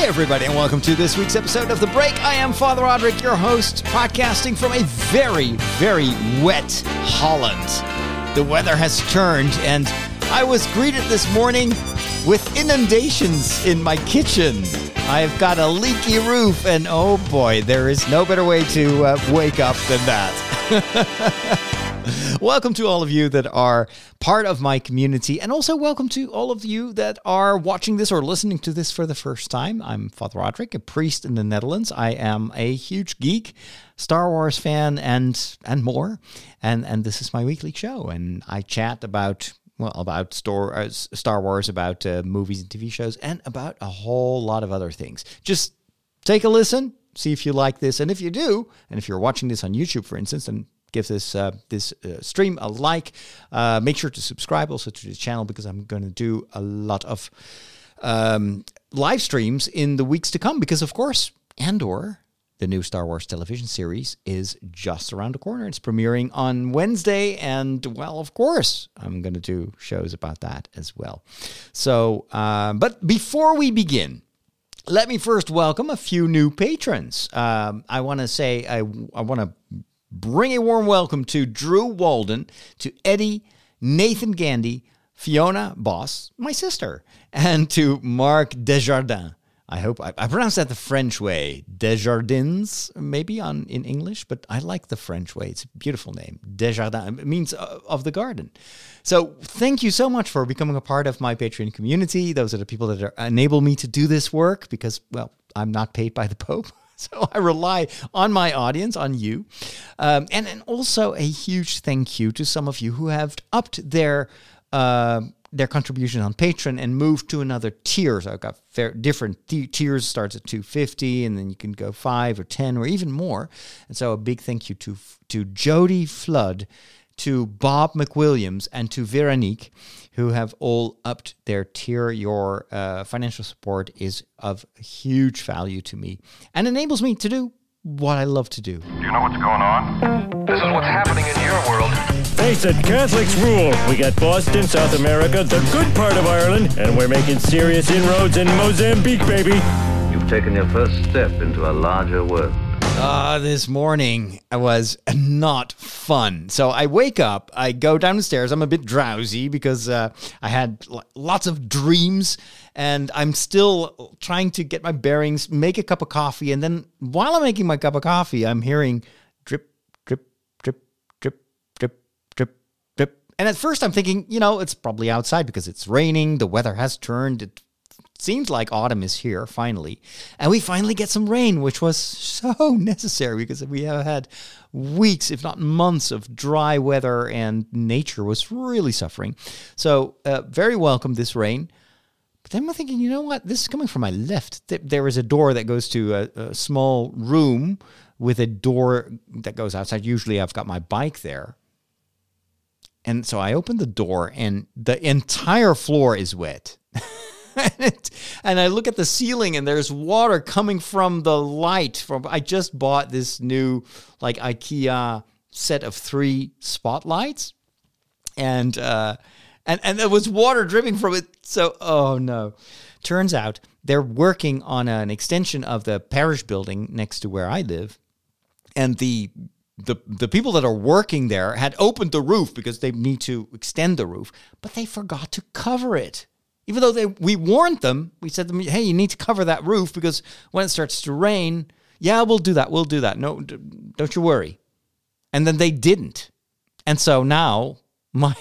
Hey, everybody, and welcome to this week's episode of The Break. I am Father Roderick, your host, podcasting from a very, very wet Holland. The weather has turned, and I was greeted this morning with inundations in my kitchen. I've got a leaky roof, and oh boy, there is no better way to uh, wake up than that. welcome to all of you that are part of my community, and also welcome to all of you that are watching this or listening to this for the first time. I'm Father Roderick, a priest in the Netherlands. I am a huge geek, Star Wars fan, and and more. And and this is my weekly show, and I chat about well, about Star, uh, Star Wars, about uh, movies and TV shows, and about a whole lot of other things. Just take a listen, see if you like this, and if you do, and if you're watching this on YouTube, for instance, then give this uh, this uh, stream a like. Uh, make sure to subscribe also to the channel because I'm going to do a lot of um, live streams in the weeks to come. Because of course, Andor, the new Star Wars television series, is just around the corner. It's premiering on Wednesday, and well, of course, I'm going to do shows about that as well. So, uh, but before we begin. Let me first welcome a few new patrons. Um, I want to say I, I want to bring a warm welcome to Drew Walden, to Eddie, Nathan Gandy, Fiona Boss, my sister, and to Mark Desjardins. I hope I, I pronounced that the French way. Desjardins, maybe on in English, but I like the French way. It's a beautiful name. Desjardins. It means uh, of the garden. So thank you so much for becoming a part of my Patreon community. Those are the people that are, enable me to do this work because, well, I'm not paid by the Pope. So I rely on my audience, on you. Um, and, and also a huge thank you to some of you who have upped their. Uh, their contribution on Patreon and moved to another tier. So I've got fair, different tiers. Starts at two fifty, and then you can go five or ten or even more. And so a big thank you to to Jody Flood, to Bob McWilliams, and to Veronique who have all upped their tier. Your uh, financial support is of huge value to me and enables me to do what I love to do. Do you know what's going on? This is what's happening in your world. Face it, Catholics rule. We got Boston, South America, the good part of Ireland, and we're making serious inroads in Mozambique, baby. You've taken your first step into a larger world. Uh, this morning was not fun. So I wake up, I go down the stairs. I'm a bit drowsy because uh, I had lots of dreams and I'm still trying to get my bearings, make a cup of coffee. And then while I'm making my cup of coffee, I'm hearing drip, drip, drip, drip, drip, drip, drip. And at first I'm thinking, you know, it's probably outside because it's raining, the weather has turned, seems like autumn is here finally. And we finally get some rain, which was so necessary because we have had weeks, if not months, of dry weather and nature was really suffering. So, uh, very welcome this rain. But then I'm thinking, you know what? This is coming from my left. There is a door that goes to a, a small room with a door that goes outside. Usually I've got my bike there. And so I open the door, and the entire floor is wet. and I look at the ceiling and there's water coming from the light from I just bought this new like IKEA set of three spotlights. And uh and and there was water dripping from it. So oh no. Turns out they're working on an extension of the parish building next to where I live. And the the the people that are working there had opened the roof because they need to extend the roof but they forgot to cover it even though they, we warned them, we said to them, hey, you need to cover that roof because when it starts to rain, yeah, we'll do that. We'll do that. No, don't you worry. And then they didn't. And so now my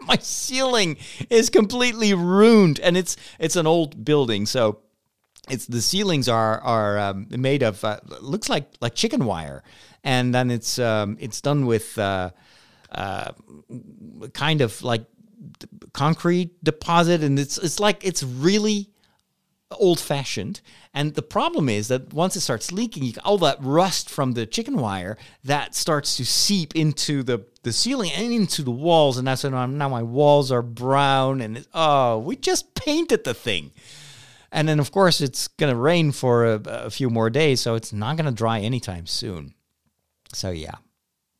my ceiling is completely ruined and it's it's an old building. So it's the ceilings are are um, made of uh, looks like like chicken wire, and then it's um, it's done with uh, uh, kind of like concrete deposit, and it's it's like it's really old fashioned. And the problem is that once it starts leaking, all that rust from the chicken wire that starts to seep into the, the ceiling and into the walls. And that's when now my walls are brown. And oh, we just painted the thing. And then, of course, it's going to rain for a, a few more days. So it's not going to dry anytime soon. So, yeah.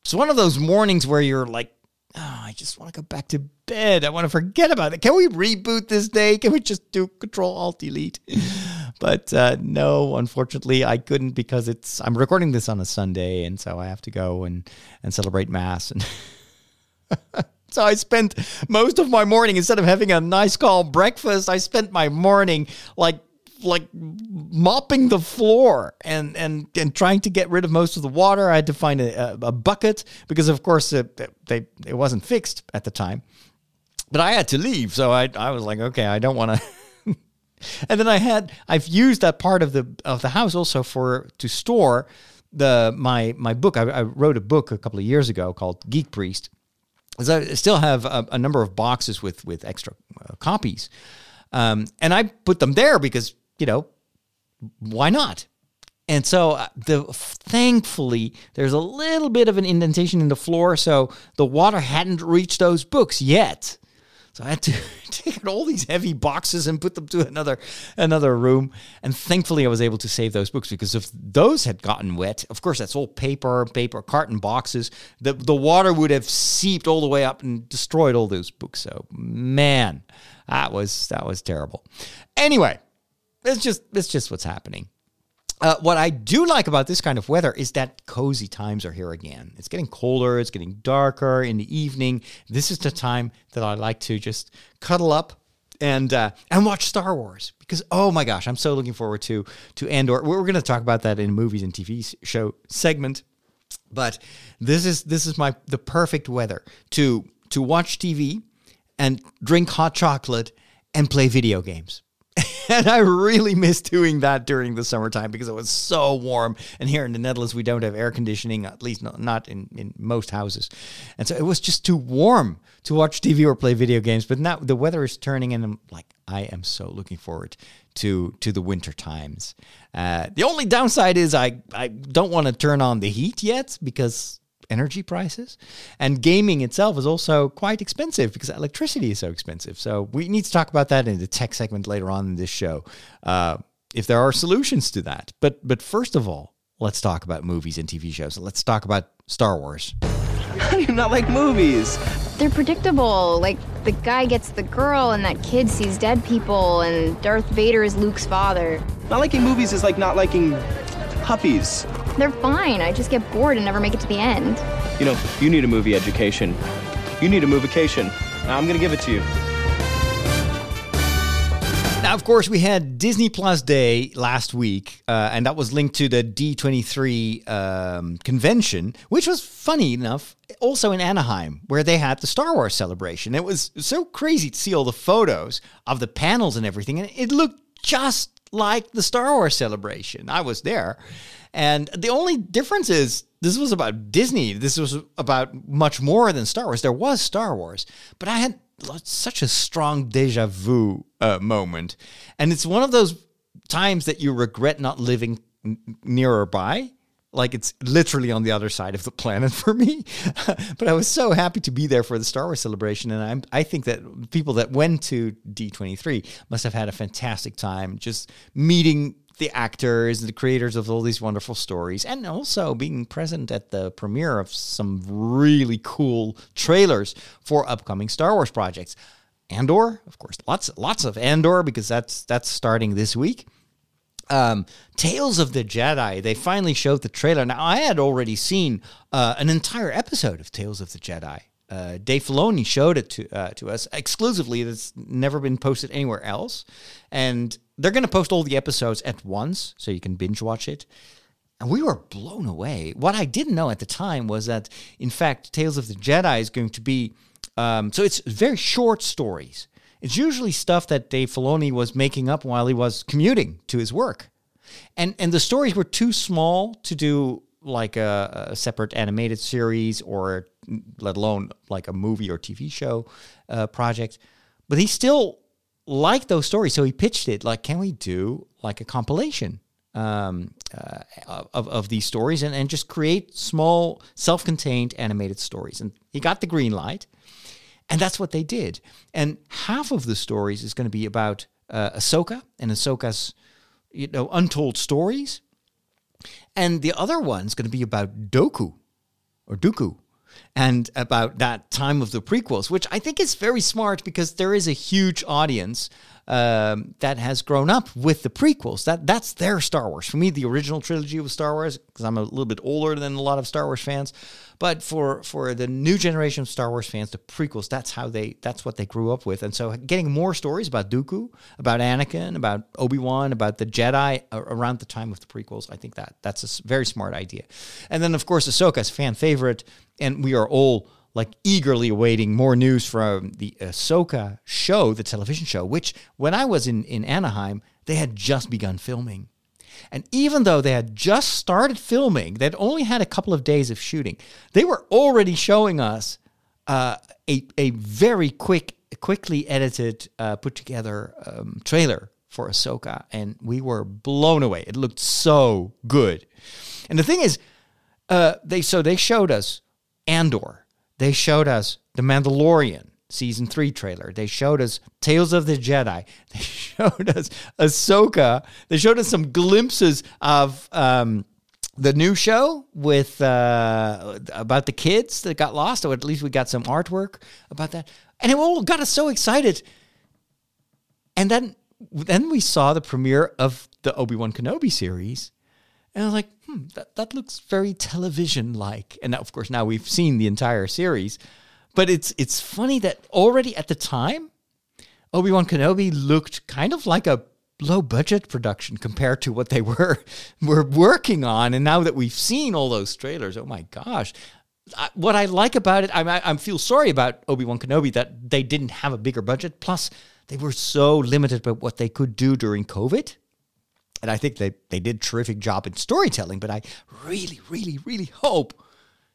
It's one of those mornings where you're like, oh, I just want to go back to bed. I want to forget about it. Can we reboot this day? Can we just do Control Alt Delete? but uh, no, unfortunately, I couldn't because it's I'm recording this on a Sunday, and so I have to go and and celebrate mass and. So I spent most of my morning instead of having a nice calm breakfast, I spent my morning like like mopping the floor and and and trying to get rid of most of the water. I had to find a, a, bucket because, of course, it, they it wasn't fixed at the time. But I had to leave, so I I was like, okay, I don't want to. and then I had I've used that part of the of the house also for to store the my my book. I, I wrote a book a couple of years ago called Geek Priest. So I still have a, a number of boxes with with extra uh, copies. Um, and I put them there because you know, why not? And so uh, the thankfully there's a little bit of an indentation in the floor, so the water hadn't reached those books yet. So I had to take out all these heavy boxes and put them to another another room. And thankfully, I was able to save those books because if those had gotten wet, of course, that's all paper, paper, carton boxes. The the water would have seeped all the way up and destroyed all those books. So man, that was that was terrible. Anyway, it's just it's just what's happening. Uh, what I do like about this kind of weather is that cozy times are here again. It's getting colder, it's getting darker in the evening. This is the time that I like to just cuddle up and uh, and watch Star Wars because oh my gosh, I'm so looking forward to to Andor. We're going to talk about that in movies and TV show segment, but this is this is my the perfect weather to to watch TV and drink hot chocolate and play video games. and I really miss doing that during the summertime because it was so warm. And here in the Netherlands, we don't have air conditioning, at least not in, in most houses. And so it was just too warm to watch TV or play video games. But now the weather is turning, and I'm like, I am so looking forward to to the winter times. Uh, the only downside is I I don't want to turn on the heat yet because energy prices. And gaming itself is also quite expensive because electricity is so expensive. So we need to talk about that in the tech segment later on in this show, uh, if there are solutions to that. But but first of all, let's talk about movies and TV shows. Let's talk about Star Wars. How do you not like movies? They're predictable. Like the guy gets the girl, and that kid sees dead people, and Darth Vader is Luke's father. Not liking movies is like not liking puppies. They're fine. I just get bored and never make it to the end. You know, you need a movie education. You need a movication. Now I'm gonna give it to you. Now, of course, we had Disney Plus Day last week, uh, and that was linked to the D23 um, convention, which was funny enough, also in Anaheim, where they had the Star Wars celebration. It was so crazy to see all the photos of the panels and everything, and it looked just like the Star Wars celebration. I was there. And the only difference is this was about Disney. This was about much more than Star Wars. There was Star Wars, but I had such a strong deja vu uh, moment. And it's one of those times that you regret not living nearer by. Like it's literally on the other side of the planet for me. but I was so happy to be there for the Star Wars celebration. And I'm, I think that people that went to D23 must have had a fantastic time just meeting the actors, and the creators of all these wonderful stories, and also being present at the premiere of some really cool trailers for upcoming Star Wars projects. Andor, of course, lots lots of Andor because that's that's starting this week. Um, Tales of the Jedi. They finally showed the trailer. Now I had already seen uh, an entire episode of Tales of the Jedi. Uh, Dave Filoni showed it to uh, to us exclusively. It's never been posted anywhere else, and they're going to post all the episodes at once so you can binge watch it. And we were blown away. What I didn't know at the time was that, in fact, Tales of the Jedi is going to be um, so it's very short stories. It's usually stuff that Dave Filoni was making up while he was commuting to his work, and and the stories were too small to do like a, a separate animated series or let alone like a movie or TV show uh, project. But he still liked those stories, so he pitched it like, can we do like a compilation um, uh, of, of these stories and, and just create small, self contained animated stories? And he got the green light, and that's what they did. And half of the stories is going to be about uh, Ahsoka and Ahsoka's you know untold stories, and the other one's going to be about Doku or Dooku and about that time of the prequels, which I think is very smart because there is a huge audience um, that has grown up with the prequels. That that's their Star Wars. For me, the original trilogy was Star Wars because I'm a little bit older than a lot of Star Wars fans. But for for the new generation of Star Wars fans, the prequels that's how they that's what they grew up with. And so getting more stories about Dooku, about Anakin, about Obi Wan, about the Jedi around the time of the prequels, I think that that's a very smart idea. And then of course Ahsoka is fan favorite, and we are all like eagerly awaiting more news from the Ahsoka show, the television show, which when I was in, in Anaheim, they had just begun filming. And even though they had just started filming, they'd only had a couple of days of shooting, they were already showing us uh, a, a very quick, quickly edited, uh, put together um, trailer for Ahsoka. And we were blown away. It looked so good. And the thing is, uh, they so they showed us Andor they showed us The Mandalorian season three trailer. They showed us Tales of the Jedi. They showed us Ahsoka. They showed us some glimpses of um, the new show with uh, about the kids that got lost, or at least we got some artwork about that, and it all got us so excited. And then then we saw the premiere of the Obi Wan Kenobi series, and I was like, hmm, that, that looks very television like. And of course, now we've seen the entire series. But it's it's funny that already at the time, Obi Wan Kenobi looked kind of like a low budget production compared to what they were were working on. And now that we've seen all those trailers, oh my gosh. I, what I like about it, I, I, feel sorry about Obi Wan Kenobi that they didn't have a bigger budget. Plus, they were so limited by what they could do during COVID and I think they, they did terrific job in storytelling, but I really, really, really hope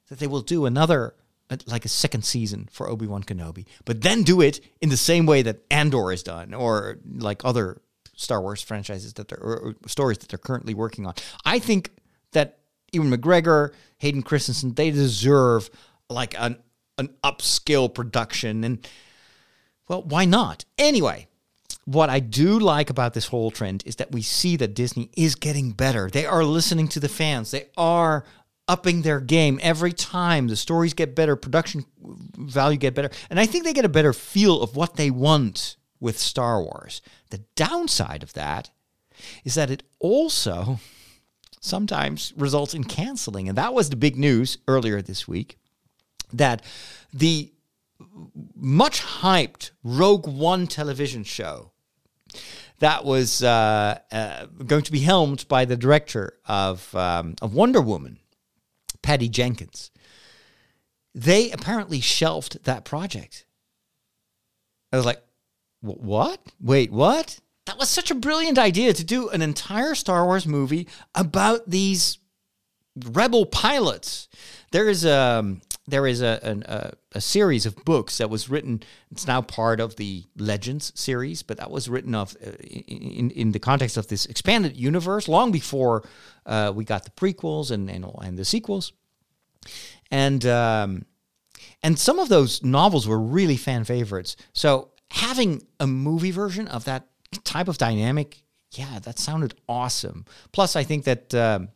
that they will do another, uh, like a second season for Obi Wan Kenobi, but then do it in the same way that Andor is done, or like other Star Wars franchises that they're, or stories that they're currently working on. I think that Ewan McGregor, Hayden Christensen, they deserve like an, an upscale production. And well, why not? Anyway, what I do like about this whole trend is that we see that Disney is getting better. They are listening to the fans. They are upping their game every time. The stories get better, production value get better, and I think they get a better feel of what they want with Star Wars. The downside of that is that it also sometimes results in canceling, and that was the big news earlier this week that the much hyped Rogue One television show that was uh, uh, going to be helmed by the director of um, of Wonder Woman, Patty Jenkins. They apparently shelved that project. I was like, what? Wait, what? That was such a brilliant idea to do an entire Star Wars movie about these rebel pilots. There is a um, there is a, a, a series of books that was written. It's now part of the Legends series, but that was written of uh, in in the context of this expanded universe long before uh, we got the prequels and and, and the sequels, and um, and some of those novels were really fan favorites. So having a movie version of that type of dynamic, yeah, that sounded awesome. Plus, I think that. Um,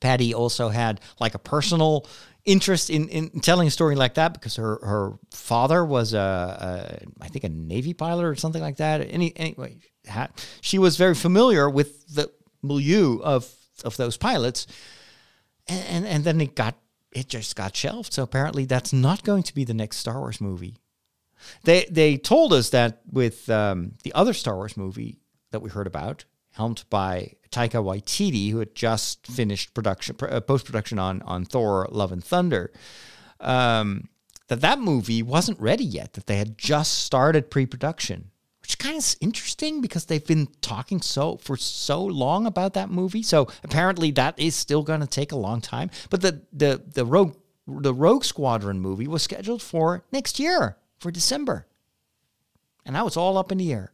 Patty also had like a personal interest in, in telling a story like that because her, her father was a, a I think a Navy pilot or something like that. Any, anyway, she was very familiar with the milieu of of those pilots, and, and and then it got it just got shelved. So apparently that's not going to be the next Star Wars movie. They they told us that with um, the other Star Wars movie that we heard about, helmed by Taika Waititi, who had just finished production, uh, post production on on Thor: Love and Thunder, um, that that movie wasn't ready yet. That they had just started pre production, which is kind of interesting because they've been talking so for so long about that movie. So apparently that is still going to take a long time. But the the the Rogue the Rogue Squadron movie was scheduled for next year for December, and now it's all up in the air.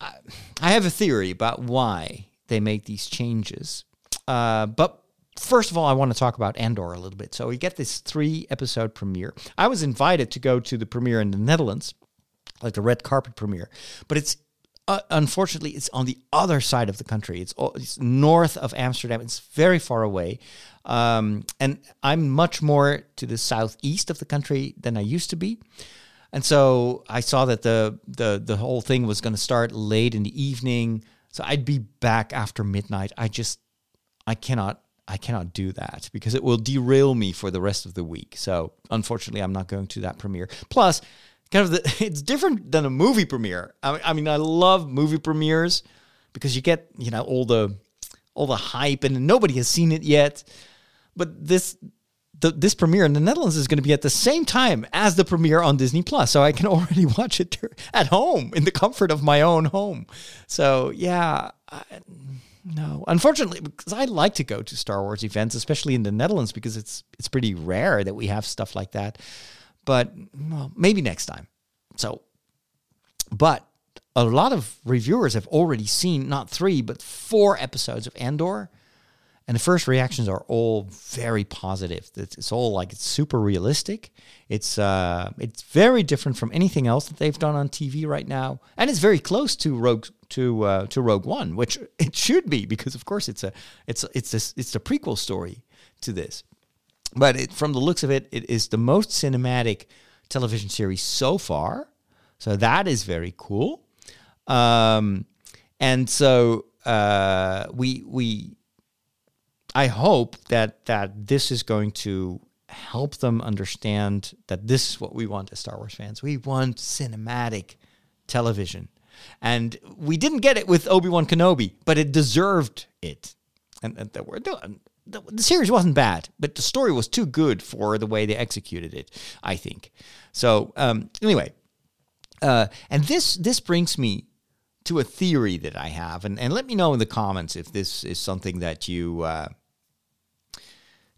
I, have a theory about why they make these changes. Uh, but first of all, I want to talk about Andor a little bit. So we get this three episode premiere. I was invited to go to the premiere in the Netherlands, like the red carpet premiere, but it's uh, unfortunately it's on the other side of the country. It's, it's north of Amsterdam. It's very far away. Um, and I'm much more to the southeast of the country than I used to be. And so I saw that the the the whole thing was going to start late in the evening. So I'd be back after midnight. I just I cannot I cannot do that because it will derail me for the rest of the week. So unfortunately, I'm not going to that premiere. Plus, kind of the, it's different than a movie premiere. I, I mean, I love movie premieres because you get you know all the all the hype and nobody has seen it yet. But this the, this premiere in the Netherlands is going to be at the same time as the premiere on Disney Plus, so I can already watch it at home in the comfort of my own home. So yeah, I, no, unfortunately, because I like to go to Star Wars events, especially in the Netherlands, because it's it's pretty rare that we have stuff like that. But well, maybe next time. So, but a lot of reviewers have already seen not three but four episodes of Andor, and the first reactions are all very positive. It's, it's all like it's super realistic. It's uh, it's very different from anything else that they've done on TV right now, and it's very close to Rogue to uh, to Rogue One, which it should be because of course it's a it's it's this it's a prequel story to this. But it, from the looks of it, it is the most cinematic television series so far. So that is very cool. Um, and so uh, we we I hope that that this is going to help them understand that this is what we want as Star Wars fans. We want cinematic television. And we didn't get it with Obi Wan Kenobi, but it deserved it. And, and the, the, the series wasn't bad, but the story was too good for the way they executed it, I think. So, um, anyway, uh, and this this brings me to a theory that I have, and, and let me know in the comments if this is something that you uh,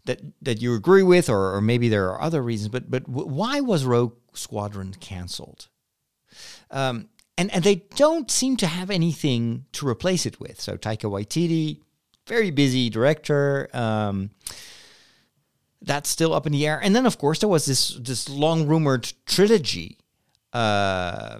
that that you agree with, or, or maybe there are other reasons. But but why was Rogue Squadron canceled? Um, and and they don't seem to have anything to replace it with. So Taika Waititi, very busy director. Um, that's still up in the air. And then of course there was this this long rumored trilogy uh,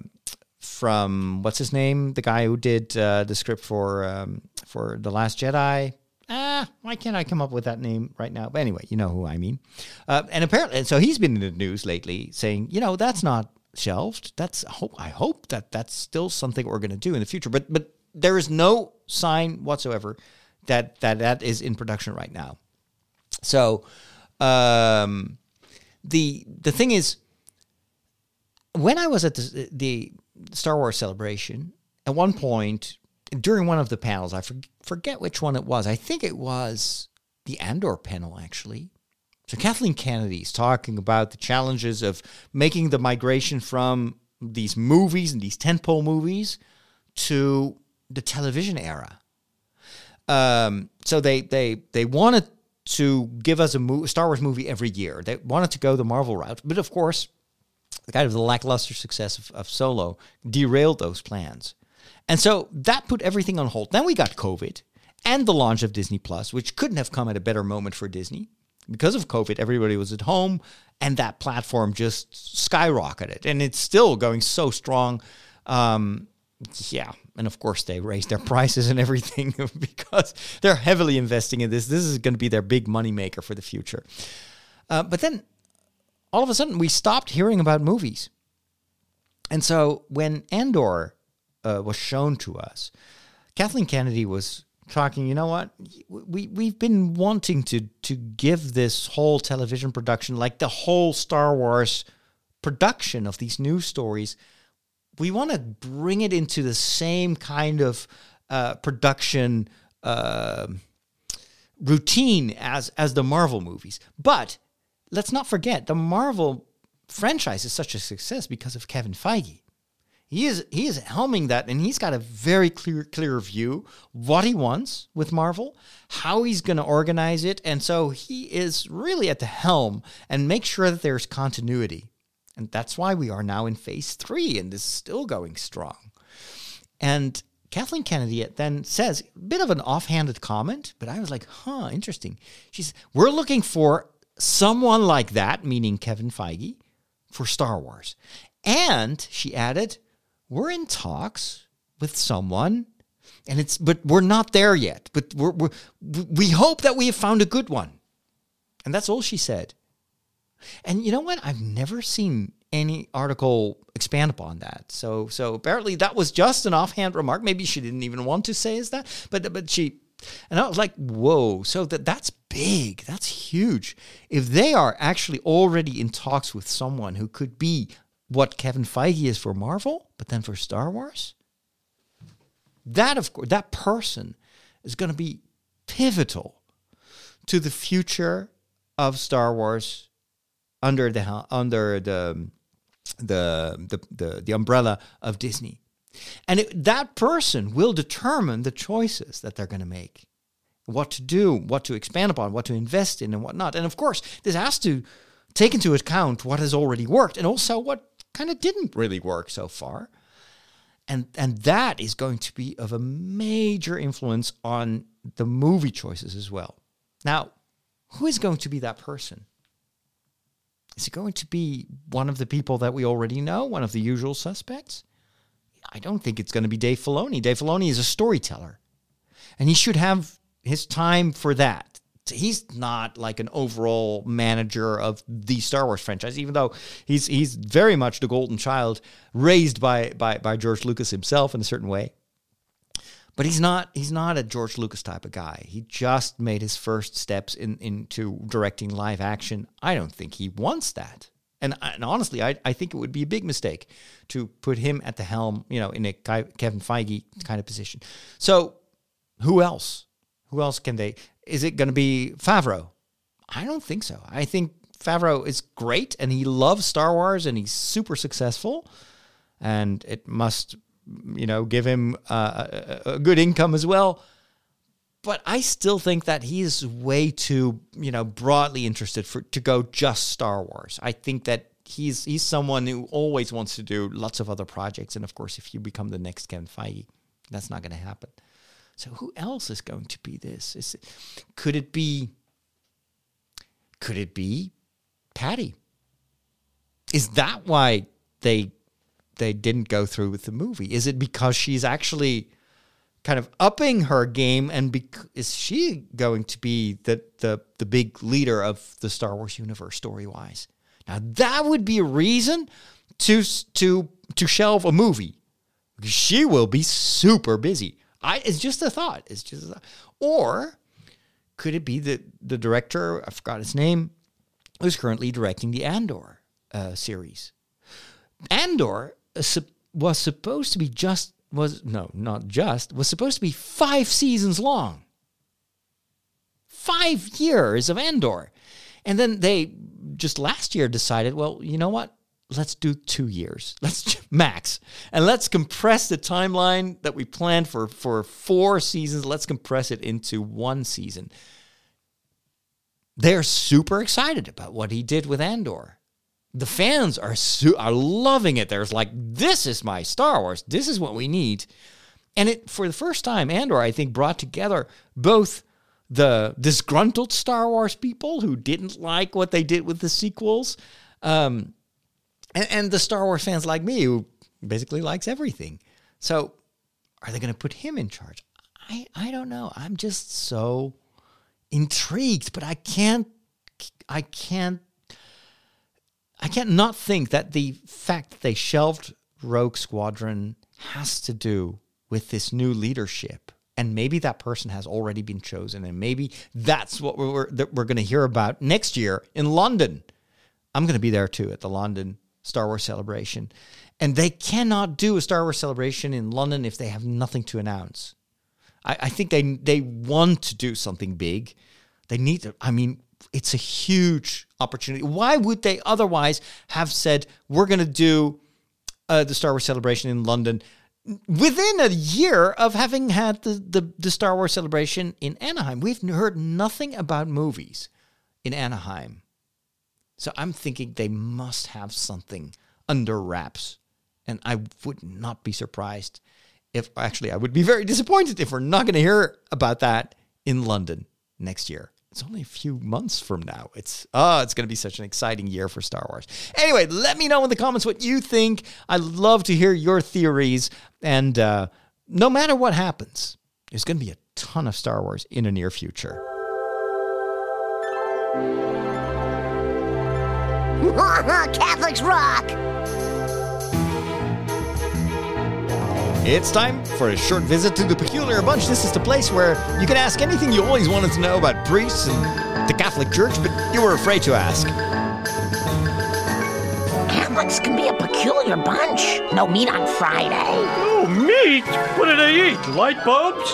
from what's his name, the guy who did uh, the script for um, for the Last Jedi ah, why can't I come up with that name right now? But anyway, you know who I mean. Uh, and apparently, and so he's been in the news lately saying, you know, that's not shelved. That's hope. I hope that that's still something we're going to do in the future. But but there is no sign whatsoever that that that is in production right now. So, um, the the thing is, when I was at the, the Star Wars celebration, at one point during one of the panels, I forget which one it was. I think it was the Andor panel, actually. So Kathleen Kennedy's talking about the challenges of making the migration from these movies and these tentpole movies to the television era. Um, so they they they wanted to give us a mo- Star Wars movie every year. They wanted to go the Marvel route, but of course, the kind of the lackluster success of, of Solo derailed those plans. And so that put everything on hold. Then we got COVID and the launch of Disney Plus, which couldn't have come at a better moment for Disney. Because of COVID, everybody was at home and that platform just skyrocketed. And it's still going so strong. Um, yeah. And of course, they raised their prices and everything because they're heavily investing in this. This is going to be their big money maker for the future. Uh, but then all of a sudden, we stopped hearing about movies. And so when Andor uh, was shown to us, Kathleen Kennedy was talking. You know what? We we've been wanting to to give this whole television production, like the whole Star Wars production of these news stories, we want to bring it into the same kind of uh, production uh, routine as as the Marvel movies. But let's not forget the Marvel franchise is such a success because of Kevin Feige. He is he is helming that, and he's got a very clear clear view what he wants with Marvel, how he's going to organize it, and so he is really at the helm and make sure that there's continuity, and that's why we are now in phase three, and this is still going strong. And Kathleen Kennedy then says a bit of an offhanded comment, but I was like, huh, interesting. She's we're looking for someone like that, meaning Kevin Feige, for Star Wars. And she added, we're in talks with someone and it's but we're not there yet but we're, we're we hope that we have found a good one and that's all she said and you know what i've never seen any article expand upon that. So so apparently that was just an offhand remark. Maybe she didn't even want to say is that, but but she and I was like, whoa, so that that's big. That's huge. If they are actually already in talks with someone who could be what Kevin Feige is for Marvel, but then for Star Wars, that of course that person is going to be pivotal to the future of Star Wars under the under the the the the, the umbrella of Disney. And it, that person will determine the choices that they're going to make, what to do, what to expand upon, what to invest in, and what not. And of course, this has to take into account what has already worked and also what kind of didn't really work so far. And, and that is going to be of a major influence on the movie choices as well. Now, who is going to be that person? Is it going to be one of the people that we already know, one of the usual suspects? I don't think it's going to be Dave Filoni. Dave Filoni is a storyteller, and he should have his time for that. He's not like an overall manager of the Star Wars franchise, even though he's he's very much the golden child raised by by by George Lucas himself in a certain way. But he's not he's not a George Lucas type of guy. He just made his first steps in into directing live action. I don't think he wants that. And, and honestly, I, I think it would be a big mistake to put him at the helm, you know, in a Kevin Feige kind of position. So, who else? Who else can they? Is it going to be Favreau? I don't think so. I think Favreau is great and he loves Star Wars and he's super successful, and it must, you know, give him uh, a, a good income as well but I still think that he is way too, you know, broadly interested for to go just Star Wars. I think that he's he's someone who always wants to do lots of other projects, and of course, if you become the next Ken Feige, that's not going to happen. So who else is going to be this? Is it, could it be? Could it be Patty? Is that why they they didn't go through with the movie? Is it because she's actually kind of upping her game and bec- is she going to be the, the the big leader of the Star Wars universe story wise? Now that would be a reason to to to shelve a movie. She will be super busy. I it's just a thought. It's just a thought. or could it be that the director I forgot his name who's currently directing the Andor uh, series. Andor uh, was supposed to be just was no, not just, was supposed to be five seasons long. Five years of Andor. And then they just last year decided, well, you know what? Let's do two years. Let's max. And let's compress the timeline that we planned for, for four seasons. Let's compress it into one season. They're super excited about what he did with Andor the fans are su- are loving it. There's like this is my Star Wars. This is what we need. And it for the first time, Andor I think brought together both the disgruntled Star Wars people who didn't like what they did with the sequels, um, and, and the Star Wars fans like me who basically likes everything. So, are they going to put him in charge? I I don't know. I'm just so intrigued, but I can't I can't I can't not think that the fact that they shelved Rogue Squadron has to do with this new leadership. And maybe that person has already been chosen, and maybe that's what we're that we're going to hear about next year in London. I'm going to be there too at the London Star Wars celebration, and they cannot do a Star Wars celebration in London if they have nothing to announce. I, I think they they want to do something big. They need to. I mean, it's a huge opportunity. Why would they otherwise have said we're going to do uh, the Star Wars celebration in London within a year of having had the, the, the Star Wars celebration in Anaheim? We've heard nothing about movies in Anaheim. So I'm thinking they must have something under wraps. And I would not be surprised if, actually, I would be very disappointed if we're not going to hear about that in London next year it's only a few months from now. It's oh, it's going to be such an exciting year for Star Wars. Anyway, let me know in the comments what you think. I love to hear your theories, and uh, no matter what happens, there's going to be a ton of Star Wars in the near future. Catholics rock! It's time for a short visit to the Peculiar Bunch. This is the place where you can ask anything you always wanted to know about priests and the Catholic Church, but you were afraid to ask. Catholics can be a peculiar bunch. No meat on Friday. Oh, meat? What do they eat? Light bulbs?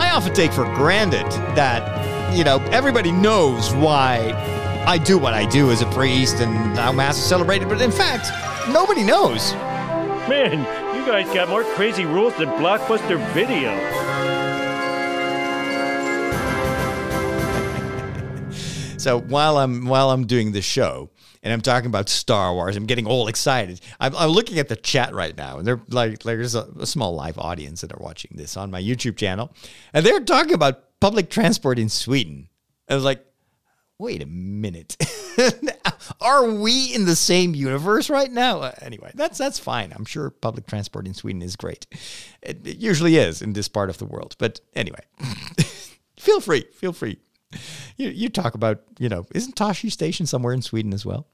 I often take for granted that, you know, everybody knows why I do what I do as a priest and how Mass is celebrated, but in fact, nobody knows. Man, you guys got more crazy rules than Blockbuster Video. So while I'm while I'm doing the show and I'm talking about Star Wars, I'm getting all excited. I'm, I'm looking at the chat right now, and they're like, like there's a, a small live audience that are watching this on my YouTube channel, and they're talking about public transport in Sweden. I was like, wait a minute, are we in the same universe right now? Uh, anyway, that's that's fine. I'm sure public transport in Sweden is great. It, it usually is in this part of the world, but anyway, feel free, feel free you, you talk about, you know, isn't Tosche Station somewhere in Sweden as well?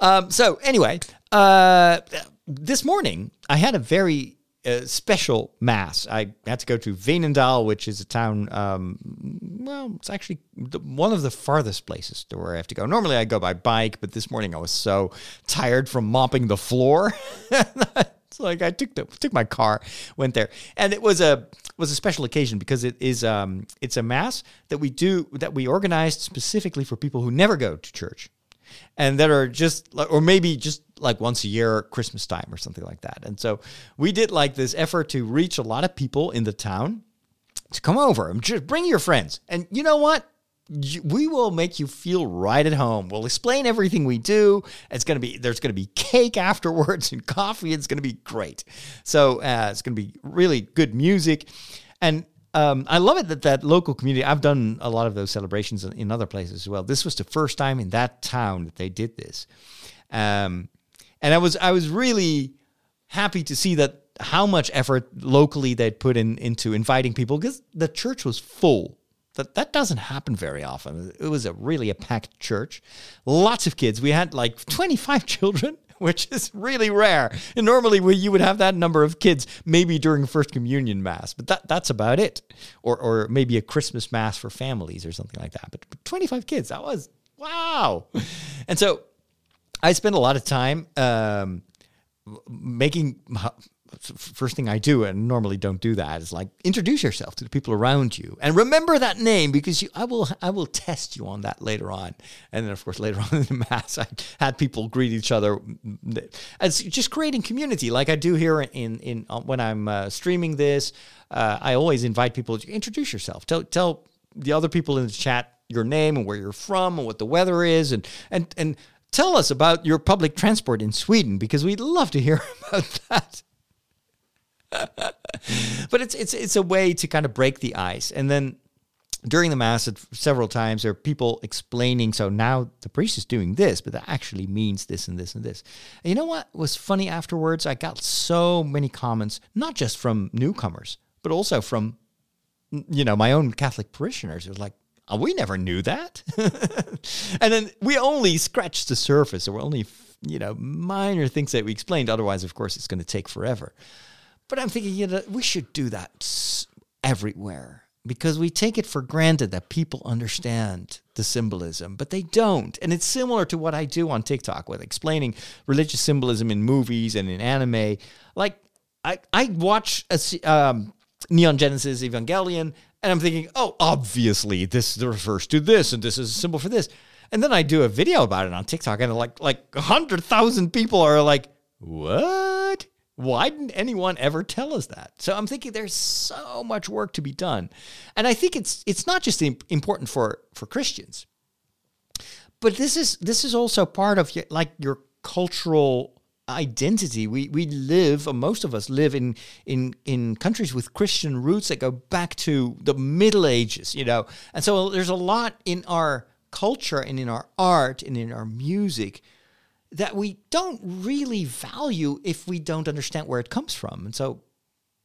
Um, so anyway, uh, this morning I had a very uh, special mass. I had to go to Veenendaal, which is a town. Um, well, it's actually the, one of the farthest places to where I have to go. Normally I go by bike, but this morning I was so tired from mopping the floor. It's like I took the took my car, went there, and it was a was a special occasion because it is um it's a mass that we do that we organized specifically for people who never go to church, and that are just or maybe just like once a year Christmas time or something like that. And so we did like this effort to reach a lot of people in the town to come over and just bring your friends. And you know what? We will make you feel right at home. We'll explain everything we do. It's gonna be there's gonna be cake afterwards and coffee. It's gonna be great. So uh, it's gonna be really good music, and um, I love it that that local community. I've done a lot of those celebrations in, in other places as well. This was the first time in that town that they did this, um, and I was I was really happy to see that how much effort locally they'd put in into inviting people because the church was full. That that doesn't happen very often. It was a really a packed church, lots of kids. We had like twenty five children, which is really rare. And normally we, you would have that number of kids maybe during first communion mass, but that that's about it, or or maybe a Christmas mass for families or something like that. But, but twenty five kids, that was wow. And so I spend a lot of time um, making first thing I do, and normally don't do that, is like introduce yourself to the people around you and remember that name because you, I will I will test you on that later on. And then of course later on in the mass, I had people greet each other. It's just creating community, like I do here in in uh, when I'm uh, streaming this. Uh, I always invite people to introduce yourself. Tell tell the other people in the chat your name and where you're from and what the weather is and and and tell us about your public transport in Sweden because we'd love to hear about that. but it's it's it's a way to kind of break the ice. And then during the mass several times there are people explaining so now the priest is doing this but that actually means this and this and this. And you know what was funny afterwards? I got so many comments not just from newcomers but also from you know my own catholic parishioners. It was like we never knew that and then we only scratched the surface there were only you know minor things that we explained otherwise of course it's going to take forever but I'm thinking, you know, we should do that everywhere because we take it for granted that people understand the symbolism, but they don't. And it's similar to what I do on TikTok with explaining religious symbolism in movies and in anime. Like, I, I watch a, um, Neon Genesis Evangelion, and I'm thinking, oh, obviously this refers to this, and this is a symbol for this. And then I do a video about it on TikTok, and like like hundred thousand people are like, "What? Why didn't anyone ever tell us that?" So I'm thinking there's so much work to be done, and I think it's it's not just important for for Christians, but this is this is also part of like your cultural identity. We we live, or most of us live in in in countries with Christian roots that go back to the Middle Ages, you know, and so there's a lot in our culture and in our art and in our music that we don't really value if we don't understand where it comes from. And so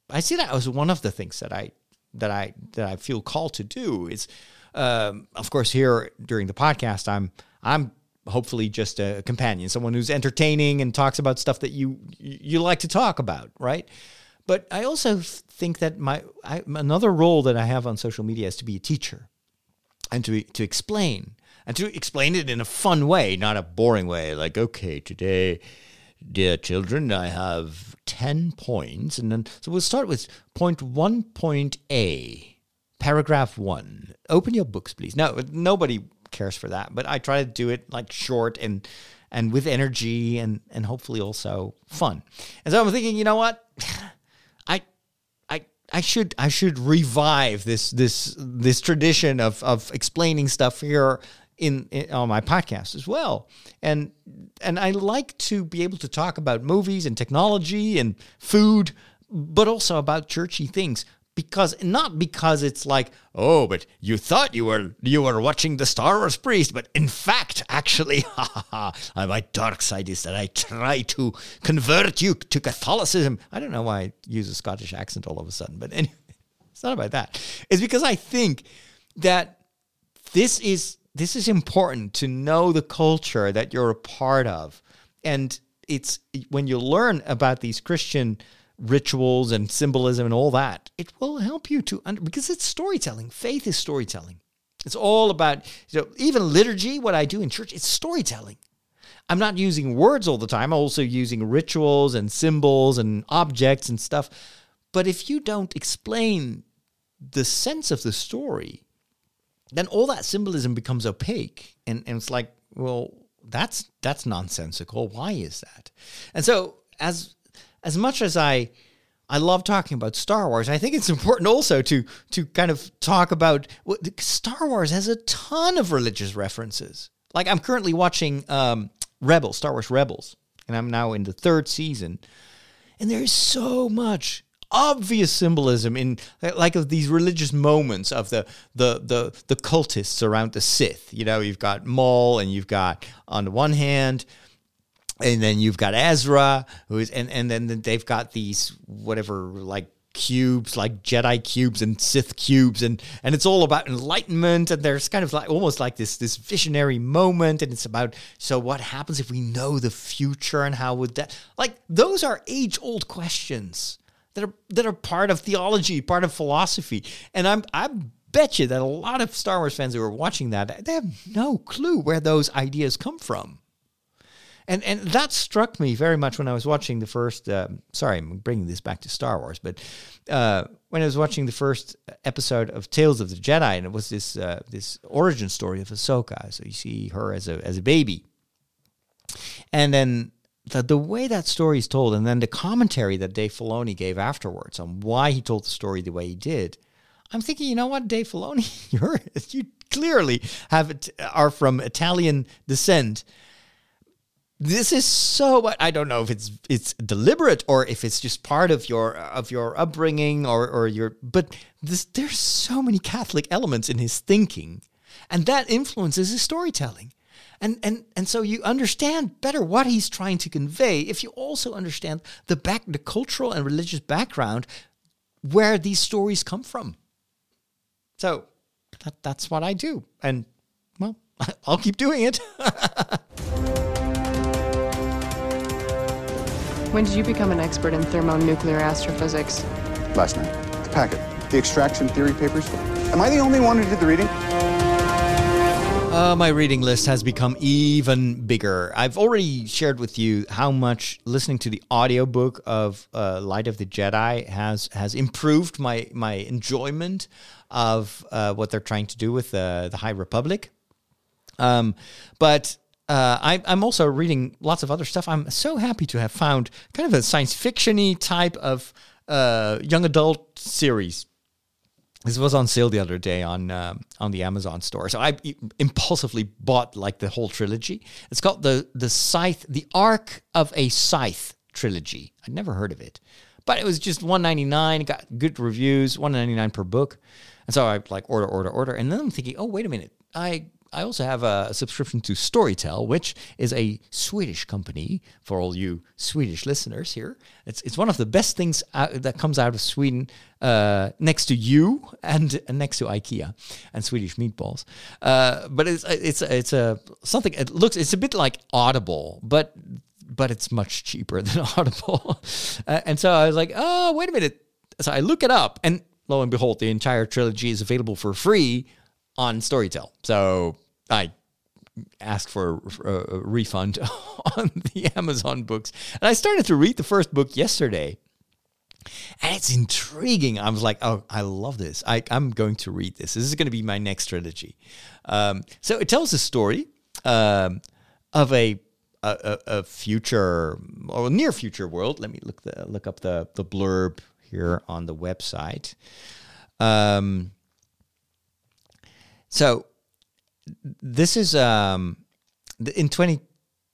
I see that as one of the things that I that I that I feel called to do is um, of course here during the podcast I'm I'm hopefully just a companion, someone who's entertaining and talks about stuff that you you like to talk about, right? But I also think that my I, another role that I have on social media is to be a teacher and to to explain and to explain it in a fun way, not a boring way. Like, okay, today, dear children, I have ten points, and then so we'll start with point one, point A, paragraph one. Open your books, please. No, nobody cares for that, but I try to do it like short and and with energy and and hopefully also fun. And so I'm thinking, you know what? I I I should I should revive this this this tradition of of explaining stuff here in, in, on my podcast as well. And and I like to be able to talk about movies and technology and food, but also about churchy things because not because it's like oh but you thought you were you were watching the star wars priest but in fact actually my dark side is that i try to convert you to catholicism. I don't know why i use a scottish accent all of a sudden but anyway it's not about that. It's because i think that this is this is important to know the culture that you're a part of. And it's when you learn about these christian rituals and symbolism and all that, it will help you to under, because it's storytelling. Faith is storytelling. It's all about you know, even liturgy. What I do in church, it's storytelling. I'm not using words all the time. I'm also using rituals and symbols and objects and stuff. But if you don't explain the sense of the story, then all that symbolism becomes opaque, and, and it's like, well, that's that's nonsensical. Why is that? And so as as much as I I love talking about Star Wars. I think it's important also to to kind of talk about Star Wars has a ton of religious references. Like I'm currently watching um, Rebels, Star Wars Rebels, and I'm now in the third season, and there is so much obvious symbolism in like of these religious moments of the the the the cultists around the Sith. You know, you've got Maul, and you've got on the one hand and then you've got Ezra, who is, and and then they've got these whatever like cubes, like Jedi cubes and Sith cubes, and and it's all about enlightenment, and there's kind of like almost like this this visionary moment, and it's about so what happens if we know the future, and how would that like those are age old questions that are that are part of theology, part of philosophy, and I'm I bet you that a lot of Star Wars fans who are watching that they have no clue where those ideas come from and and that struck me very much when I was watching the first. Uh, sorry, I'm bringing this back to Star Wars, but uh, when I was watching the first episode of Tales of the Jedi, and it was this uh, this origin story of Ahsoka. So you see her as a as a baby, and then the, the way that story is told, and then the commentary that Dave Filoni gave afterwards on why he told the story the way he did. I'm thinking, you know what, Dave Filoni, you clearly have are from Italian descent this is so i don't know if it's it's deliberate or if it's just part of your of your upbringing or or your but this there's so many catholic elements in his thinking and that influences his storytelling. And and and so you understand better what he's trying to convey if you also understand the back the cultural and religious background where these stories come from. So that, that's what i do. And well i'll keep doing it When did you become an expert in thermonuclear astrophysics? Last night. The packet. The extraction theory papers. Am I the only one who did the reading? Uh, my reading list has become even bigger. I've already shared with you how much listening to the audiobook of uh, Light of the Jedi has has improved my my enjoyment of uh, what they're trying to do with the the High Republic. Um, but uh, I, am also reading lots of other stuff. I'm so happy to have found kind of a science fictiony type of uh, young adult series. This was on sale the other day on uh, on the Amazon store, so I impulsively bought like the whole trilogy. It's called the the Scythe, the Arc of a Scythe trilogy. I'd never heard of it, but it was just 1.99. Got good reviews, 1.99 per book, and so I like order, order, order, and then I'm thinking, oh wait a minute, I I also have a subscription to Storytel, which is a Swedish company for all you Swedish listeners here. It's it's one of the best things out, that comes out of Sweden, uh, next to you and, and next to IKEA and Swedish meatballs. Uh, but it's it's it's a something. It looks it's a bit like Audible, but but it's much cheaper than Audible. uh, and so I was like, oh wait a minute. So I look it up, and lo and behold, the entire trilogy is available for free on Storytel. So I asked for a, refund on the Amazon books. And I started to read the first book yesterday. And it's intriguing. I was like, oh, I love this. I, am going to read this. This is going to be my next trilogy. Um, so it tells a story um, of a, a, a future or near future world. Let me look the look up the the blurb here on the website. Um, so this is um, in twenty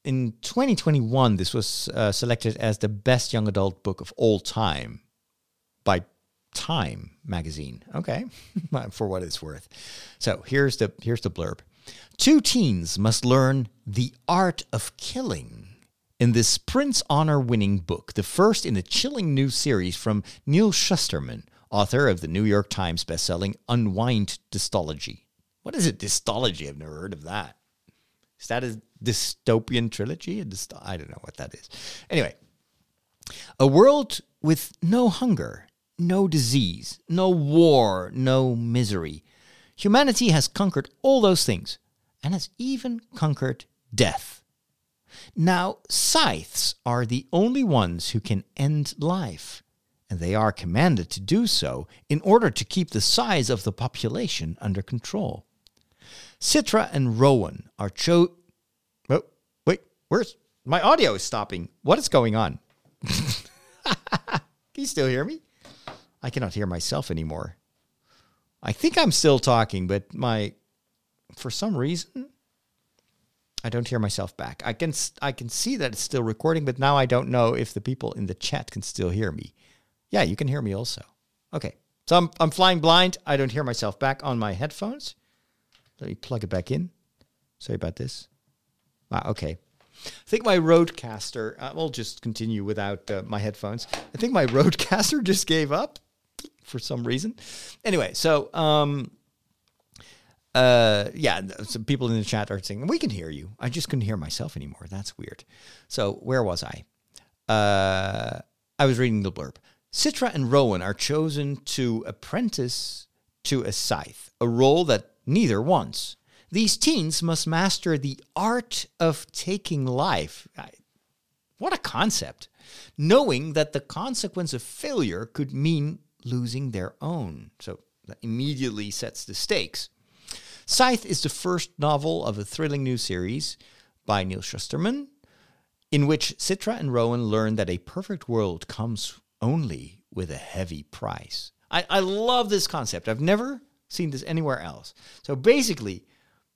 in twenty twenty one. This was uh, selected as the best young adult book of all time by Time magazine. Okay, for what it's worth. So here's the here's the blurb. Two teens must learn the art of killing in this Printz Honor winning book, the first in a chilling new series from Neal Shusterman, author of the New York Times bestselling Unwind Dystology. What is it? Dystology. I've never heard of that. Is that a dystopian trilogy? A dyst- I don't know what that is. Anyway, a world with no hunger, no disease, no war, no misery. Humanity has conquered all those things and has even conquered death. Now, scythes are the only ones who can end life, and they are commanded to do so in order to keep the size of the population under control. Citra and Rowan are cho. Oh, wait, where's my audio is stopping? What is going on? Can you still hear me? I cannot hear myself anymore. I think I'm still talking, but my for some reason I don't hear myself back. I can I can see that it's still recording, but now I don't know if the people in the chat can still hear me. Yeah, you can hear me also. Okay. So I'm I'm flying blind. I don't hear myself back on my headphones. Let me plug it back in. Sorry about this. Ah, okay. I think my Rodecaster, uh, will just continue without uh, my headphones. I think my Rodecaster just gave up for some reason. Anyway, so um, uh, yeah, some people in the chat are saying, we can hear you. I just couldn't hear myself anymore. That's weird. So where was I? Uh, I was reading the blurb. Citra and Rowan are chosen to apprentice to a scythe, a role that neither wants. These teens must master the art of taking life. What a concept. Knowing that the consequence of failure could mean losing their own. So that immediately sets the stakes. Scythe is the first novel of a thrilling new series by Neal Shusterman, in which Citra and Rowan learn that a perfect world comes only with a heavy price. I, I love this concept. I've never seen this anywhere else. So basically,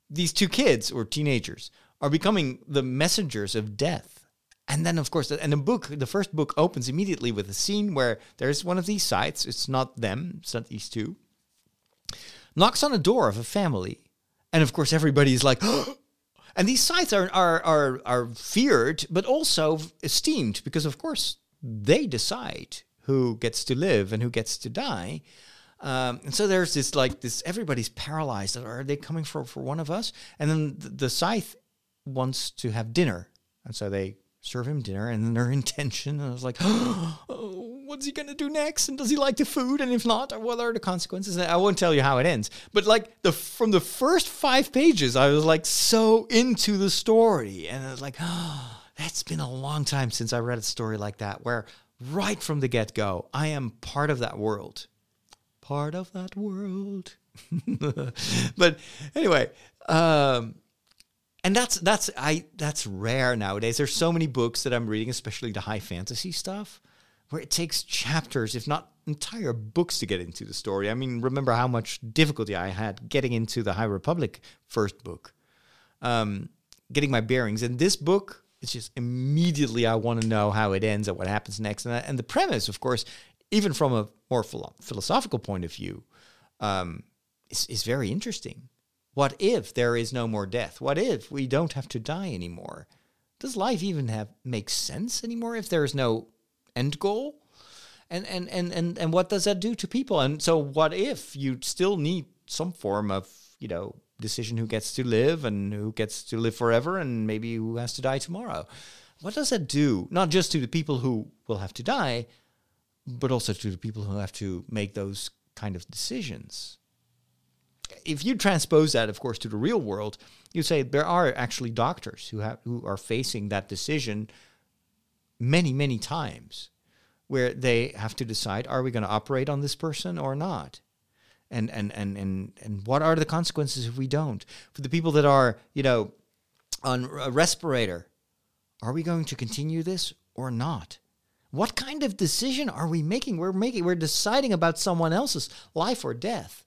these two kids or teenagers are becoming the messengers of death. And then, of course, and the book, the first book opens immediately with a scene where there's one of these scythes. It's not them, it's not these two. Knocks on a door of a family. And of course, everybody's like, and these scythes are, are, are, are feared, but also esteemed because, of course, they decide who gets to live and who gets to die. Um, and so there's this like this everybody's paralyzed. Are they coming for, for one of us? And then the, the scythe wants to have dinner. And so they serve him dinner and then their intention. And I was like, oh, what's he to do next? And does he like the food? And if not, what are the consequences? And I won't tell you how it ends. But like the from the first five pages, I was like so into the story. And I was like, oh, that's been a long time since I read a story like that where right from the get go, I am part of that world part of that world. but anyway, um, and that's that's I that's rare nowadays. There's so many books that I'm reading, especially the high fantasy stuff, where it takes chapters, if not entire books, to get into the story. I mean, remember how much difficulty I had getting into the High Republic first book, um, getting my bearings. And this book, it's just immediately I want to know how it ends and what happens next. And, and the premise, of course, even from a more philosophical point of view, um, is, is very interesting. What if there is no more death? What if we don't have to die anymore? Does life even have make sense anymore if there is no end goal? And and and and and what does that do to people? And so what if you still need some form of, you know, decision who gets to live and who gets to live forever and maybe who has to die tomorrow? What does that do? Not just to the people who will have to die, but also to the people who have to make those kind of decisions. If you transpose that, of course, to the real world, you say there are actually doctors who have who are facing that decision many, many times, where they have to decide: Are we going to operate on this person or not? And and and and and what are the consequences if we don't? For the people that are, you know, on a respirator, are we going to continue this or not? What kind of decision are we making? We're making we're deciding about someone else's life or death.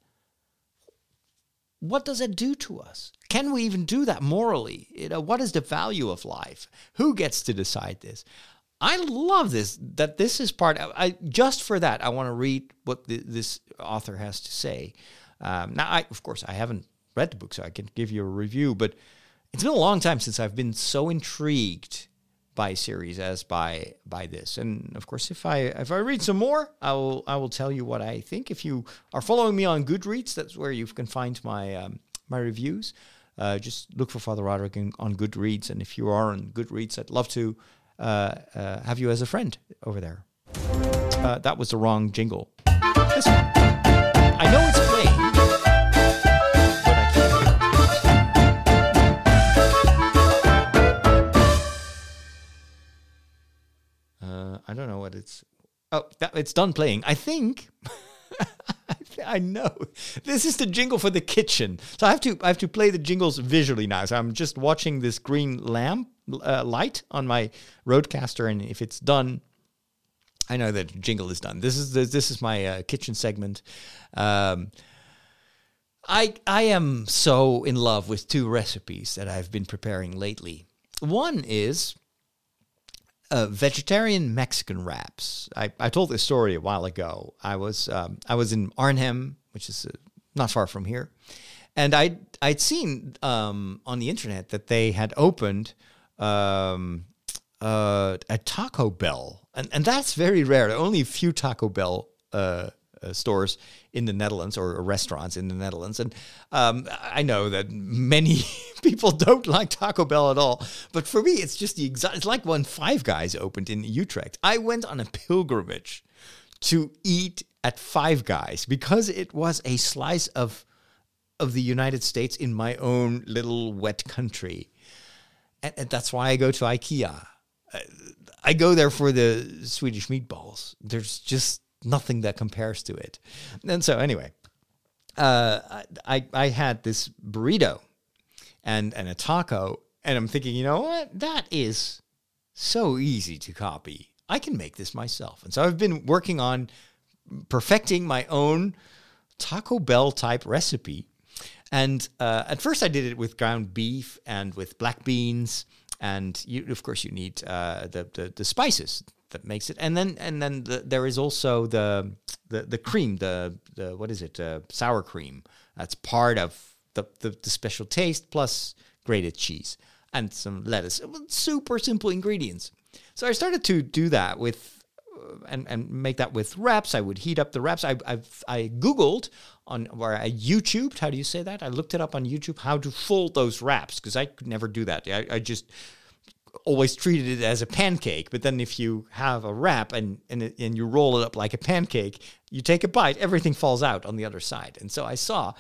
What does it do to us? Can we even do that morally? You know, what is the value of life? Who gets to decide this? I love this that this is part. I just for that I want to read what the, this author has to say. Um, now, I, of course, I haven't read the book, so I can give you a review. But it's been a long time since I've been so intrigued by series as by by this. And of course, if I if I read some more, I will I will tell you what I think. If you are following me on Goodreads, that's where you can find my um, my reviews. Uh, just look for Father Roderick on Goodreads, and if you are on Goodreads, I'd love to uh, uh, have you as a friend over there. Uh, that was the wrong jingle. I know it's it's. Oh, that, it's done playing. I think. I know this is the jingle for the kitchen, so I have to I have to play the jingles visually now. So I'm just watching this green lamp uh, light on my Rodecaster, and if it's done, I know that jingle is done. This is the, this is my uh, kitchen segment. Um, I I am so in love with two recipes that I've been preparing lately. One is uh, vegetarian Mexican wraps. I, I told this story a while ago. I was um, I was in Arnhem, which is uh, not far from here, and I I'd, I'd seen um, on the internet that they had opened um, uh, a Taco Bell, and and that's very rare. Only a few Taco Bell. Uh, uh, stores in the Netherlands or restaurants in the Netherlands. And um, I know that many people don't like Taco Bell at all, but for me, it's just the exact. It's like when Five Guys opened in Utrecht. I went on a pilgrimage to eat at Five Guys because it was a slice of of the United States in my own little wet country, and, and that's why I go to IKEA. I go there for the Swedish meatballs. There's just nothing that compares to it. And so anyway, uh, I I had this burrito and and a taco, and I'm thinking, you know what? That is so easy to copy. I can make this myself. And so I've been working on perfecting my own Taco Bell type recipe. And uh, at first, I did it with ground beef and with black beans, and you, of course, you need uh, the, the the spices that makes it. And then and then the, there is also the the the cream, the the what is it, uh, sour cream. That's part of the, the the special taste plus grated cheese and some lettuce. Super simple ingredients. So I started to do that with uh, and and make that with wraps. I would heat up the wraps. I I've, I googled on where I YouTubed. How do you say that? I looked it up on YouTube how to fold those wraps because I could never do that. I, I just always treated it as a pancake. But then if you have a wrap and and, and you roll it up like a pancake, you take a bite, everything falls out on the other side. And so I saw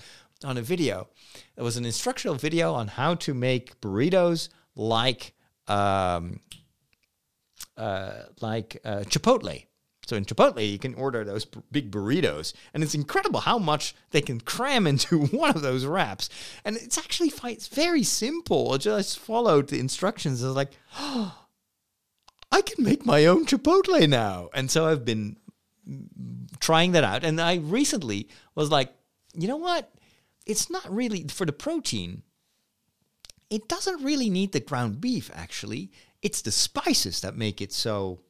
on a video, it was an instructional video on how to make burritos like um, uh, like uh, Chipotle. So in Chipotle, you can order those big burritos, and it's incredible how much they can cram into one of those wraps. And it's actually it's very simple. I just followed the instructions. I was like, oh, I can make my own Chipotle now. And so I've been trying that out. And I recently was like, you know what? It's not really for the protein. It doesn't really need the ground beef, actually. It's the spices that make it so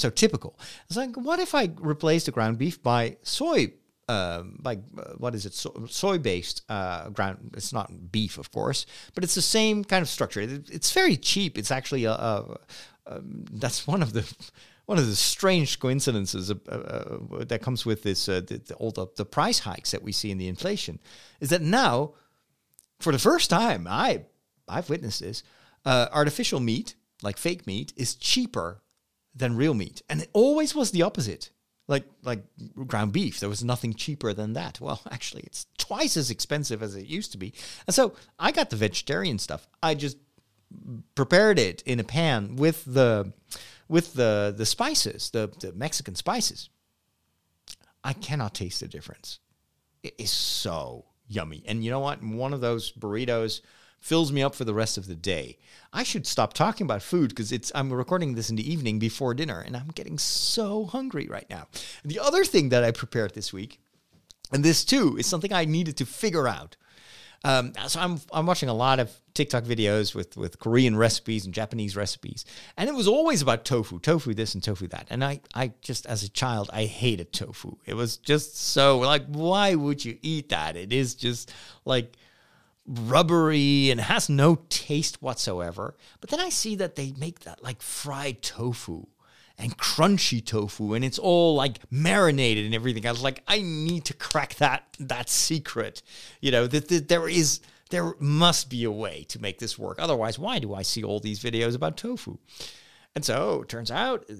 so typical. It's like, what if I replace the ground beef by soy um, like uh, what is it so, soy based uh, ground it's not beef of course but it's the same kind of structure it, it's very cheap it's actually a, a, um, that's one of the one of the strange coincidences uh, uh, that comes with this uh, the, the, all the, the price hikes that we see in the inflation is that now for the first time I I've witnessed this uh, artificial meat like fake meat is cheaper than real meat and it always was the opposite like like ground beef. There was nothing cheaper than that. Well, actually, it's twice as expensive as it used to be. And so I got the vegetarian stuff. I just prepared it in a pan with the with the the spices, the, the Mexican spices. I cannot taste the difference. It is so yummy. And you know what? One of those burritos fills me up for the rest of the day. I should stop talking about food because it's I'm recording this in the evening before dinner and I'm getting so hungry right now. The other thing that I prepared this week, and this too is something I needed to figure out. Um, so I'm I'm watching a lot of TikTok videos with with Korean recipes and Japanese recipes, and it was always about tofu, tofu this and tofu that. And I I just as a child I hated tofu. It was just so like why would you eat that? It is just like rubbery and has no taste whatsoever. But then I see that they make that like fried tofu and crunchy tofu and it's all like marinated and everything. I was like, I need to crack that that secret. You know, that, that there is there must be a way to make this work. Otherwise, why do I see all these videos about tofu? And so turns out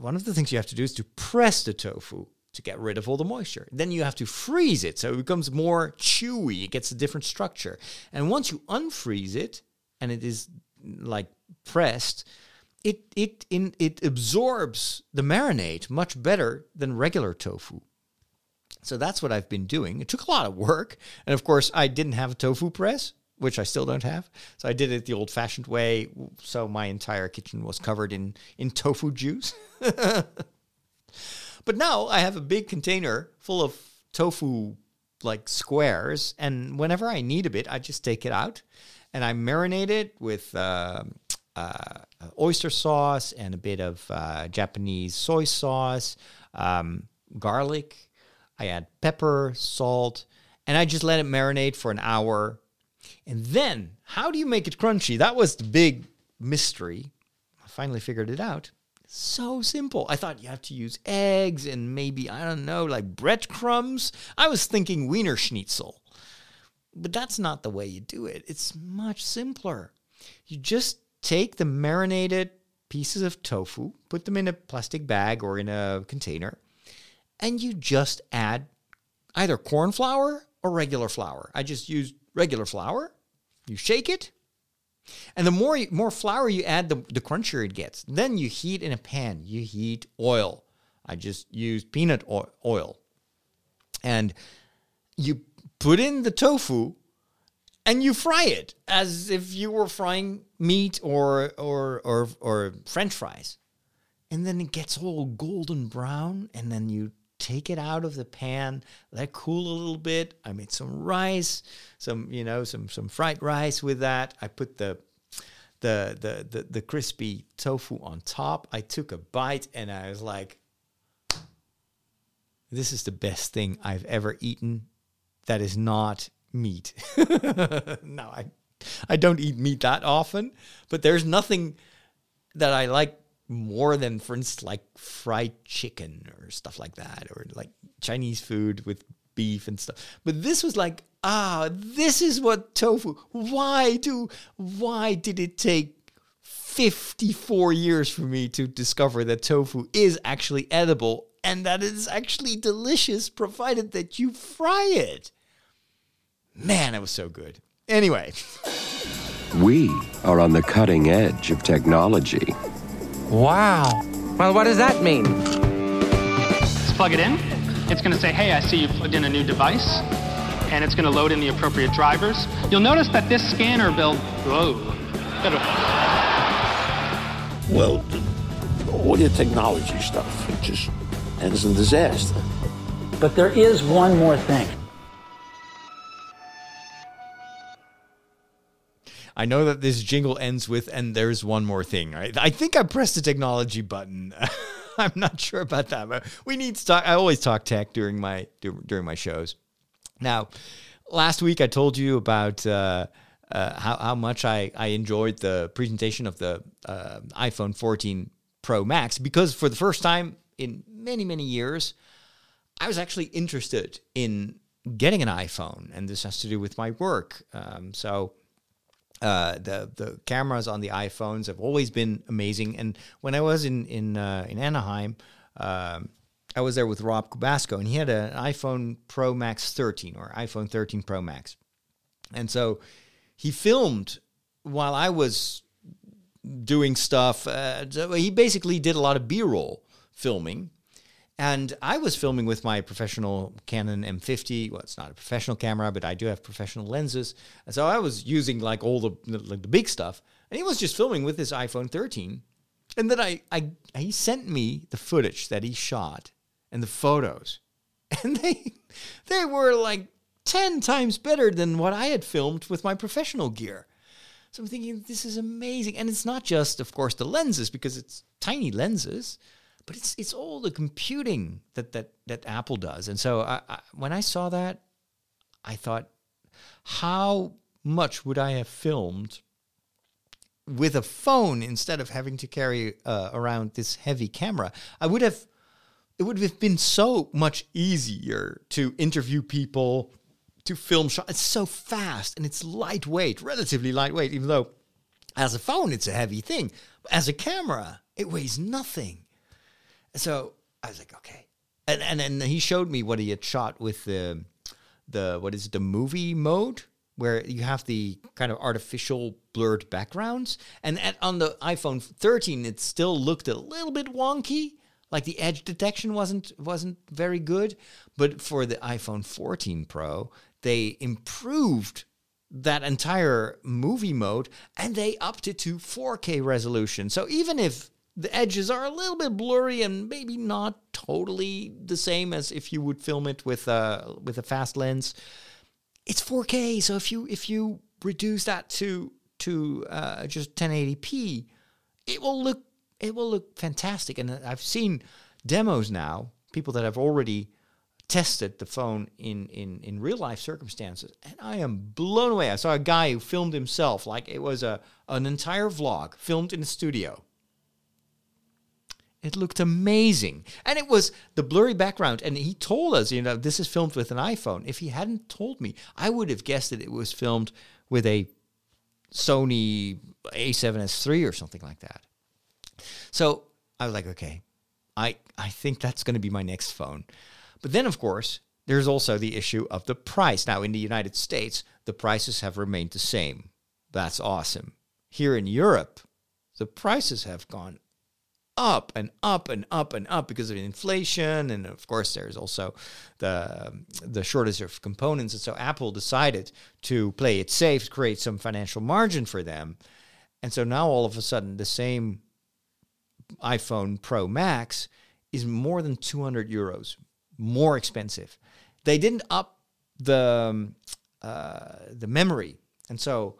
one of the things you have to do is to press the tofu to get rid of all the moisture. Then you have to freeze it so it becomes more chewy, it gets a different structure. And once you unfreeze it and it is like pressed, it it in it absorbs the marinade much better than regular tofu. So that's what I've been doing. It took a lot of work, and of course, I didn't have a tofu press, which I still don't have. So I did it the old-fashioned way. So my entire kitchen was covered in in tofu juice. But now I have a big container full of tofu like squares, and whenever I need a bit, I just take it out and I marinate it with uh, uh, oyster sauce and a bit of uh, Japanese soy sauce, um, garlic. I add pepper, salt, and I just let it marinate for an hour. And then, how do you make it crunchy? That was the big mystery. I finally figured it out. So simple. I thought you have to use eggs and maybe, I don't know, like breadcrumbs. I was thinking Wiener Schnitzel. But that's not the way you do it. It's much simpler. You just take the marinated pieces of tofu, put them in a plastic bag or in a container, and you just add either corn flour or regular flour. I just use regular flour. You shake it, and the more more flour you add, the, the crunchier it gets. Then you heat in a pan. You heat oil. I just use peanut oil. And you put in the tofu and you fry it as if you were frying meat or or or or french fries. And then it gets all golden brown and then you take it out of the pan, let cool a little bit. I made some rice, some you know some some fried rice with that. I put the the the the, the crispy tofu on top. I took a bite and I was like, "This is the best thing I've ever eaten. That is not meat." no, I I don't eat meat that often, but there's nothing that I like more than, for instance, like fried chicken or stuff like that, or like Chinese food with beef and stuff. But this was like, ah, this is what tofu. Why do? Why did it take 54 years for me to discover that tofu is actually edible and that it is actually delicious, provided that you fry it? Man, it was so good. Anyway. We are on the cutting edge of technology Wow. Well, what does that mean? Let's plug it in. It's going to say, hey, I see you plugged in a new device. And it's going to load in the appropriate drivers. You'll notice that this scanner built, whoa. Well, all your technology stuff, it just ends in disaster. But there is one more thing. I know that this jingle ends with, and there's one more thing, right? I think I pressed the technology button. I'm not sure about that, but we need to talk. I always talk tech during my during my shows. Now, last week I told you about uh, uh, how how much I I enjoyed the presentation of the uh, iPhone 14 Pro Max because for the first time in many many years, I was actually interested in getting an iPhone, and this has to do with my work. Um, so. Uh, the the cameras on the iPhones have always been amazing, and when I was in in uh, in Anaheim, um, I was there with Rob Kubasco, and he had an iPhone Pro Max 13 or iPhone 13 Pro Max, and so he filmed while I was doing stuff. Uh, he basically did a lot of B-roll filming, and I was filming with my professional Canon M50. Well, it's not a professional camera, but I do have professional lenses. And so I was using like all the like the big stuff. And he was just filming with his iPhone 13. And then I, I he sent me the footage that he shot and the photos. And they they were like 10 times better than what I had filmed with my professional gear. So I'm thinking this is amazing. And it's not just, of course, the lenses because it's tiny lenses but it's it's all the computing that that that Apple does. And so I, I, when I saw that, I thought, how much would I have filmed with a phone instead of having to carry uh, around this heavy camera? I would have. It would have been so much easier to interview people, to film shots. It's so fast and it's lightweight, relatively lightweight, even though as a phone it's a heavy thing. As a camera, it weighs nothing. So I was like, okay. And and then he showed me what he had shot with the the what is it, the movie mode where you have the kind of artificial blurred backgrounds. And at, on the iPhone 13, it still looked a little bit wonky, like the edge detection wasn't wasn't very good. But for the iPhone 14 Pro, they improved that entire movie mode and they upped it to 4K resolution. So even if the edges are a little bit blurry and maybe not totally the same as if you would film it with a with a fast lens. It's 4K, so if you if you reduce that to to uh, just 1080p, it will look it will look fantastic. And I've seen demos now, people that have already tested the phone in in in real life circumstances, and I am blown away. I saw a guy who filmed himself like it was a an entire vlog filmed in a studio it looked amazing. And it was the blurry background. And he told us, you know, this is filmed with an iPhone. If he hadn't told me, I would have guessed that it was filmed with a Sony A7S III or something like that. So I was like, okay, I, I think that's going to be my next phone. But then, of course, there's also the issue of the price. Now, in the United States, the prices have remained the same. That's awesome. Here in Europe, the prices have gone up and up and up and up because of inflation. And of course there's also the the shortage of components. And so Apple decided to play it safe create some financial margin for them. And so now all of a sudden the same iPhone Pro Max is more than 200 euros more expensive. They didn't up the um, uh, the memory. And so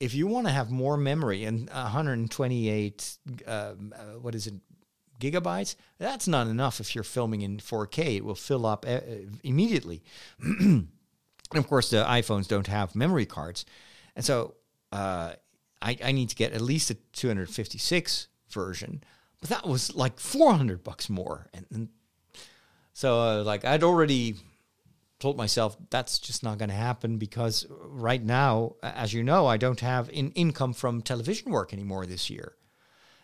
if you want to have more memory and 128 um, uh, what is it gigabytes that's not enough if you're filming in 4k it will fill up immediately. And of course the iphones don't have memory cards. And so uh, I, I need to get at least a 256 version but that was like 400 bucks more. And, and so uh, like i'd already told myself that's just not going to happen because right now, as you know, I don't have in income from television work anymore this year.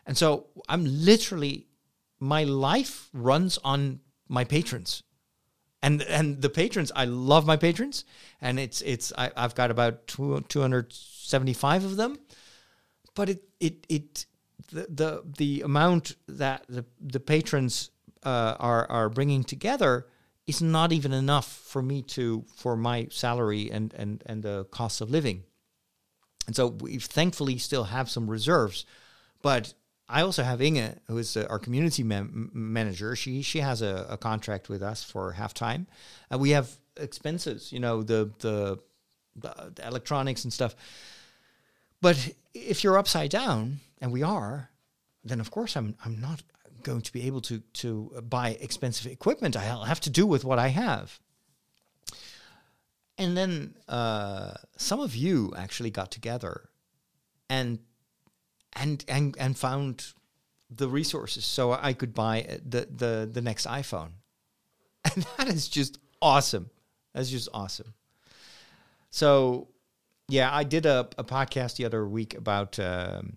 And so I'm literally, my life runs on my patrons. And, and the patrons, I love my patrons, and it's it's I, have got about two, 275 of them, but it it it the the, the amount that the the patrons uh, are are bringing together is not even enough for me to for my salary and and and the cost of living. And so we thankfully still have some reserves, but I also have Inge, who is uh, our community manager. She she has a, a, contract with us for half time. and we have expenses, you know, the, the the electronics and stuff. But if you're upside down, and we are, then of course I'm I'm not going to be able to to buy expensive equipment. I'll have to do with what I have. And then uh, some of you actually got together and and and and found the resources so I could buy the the the next iPhone. And that is just awesome. That's just awesome. So, yeah, I did a, a podcast the other week about um,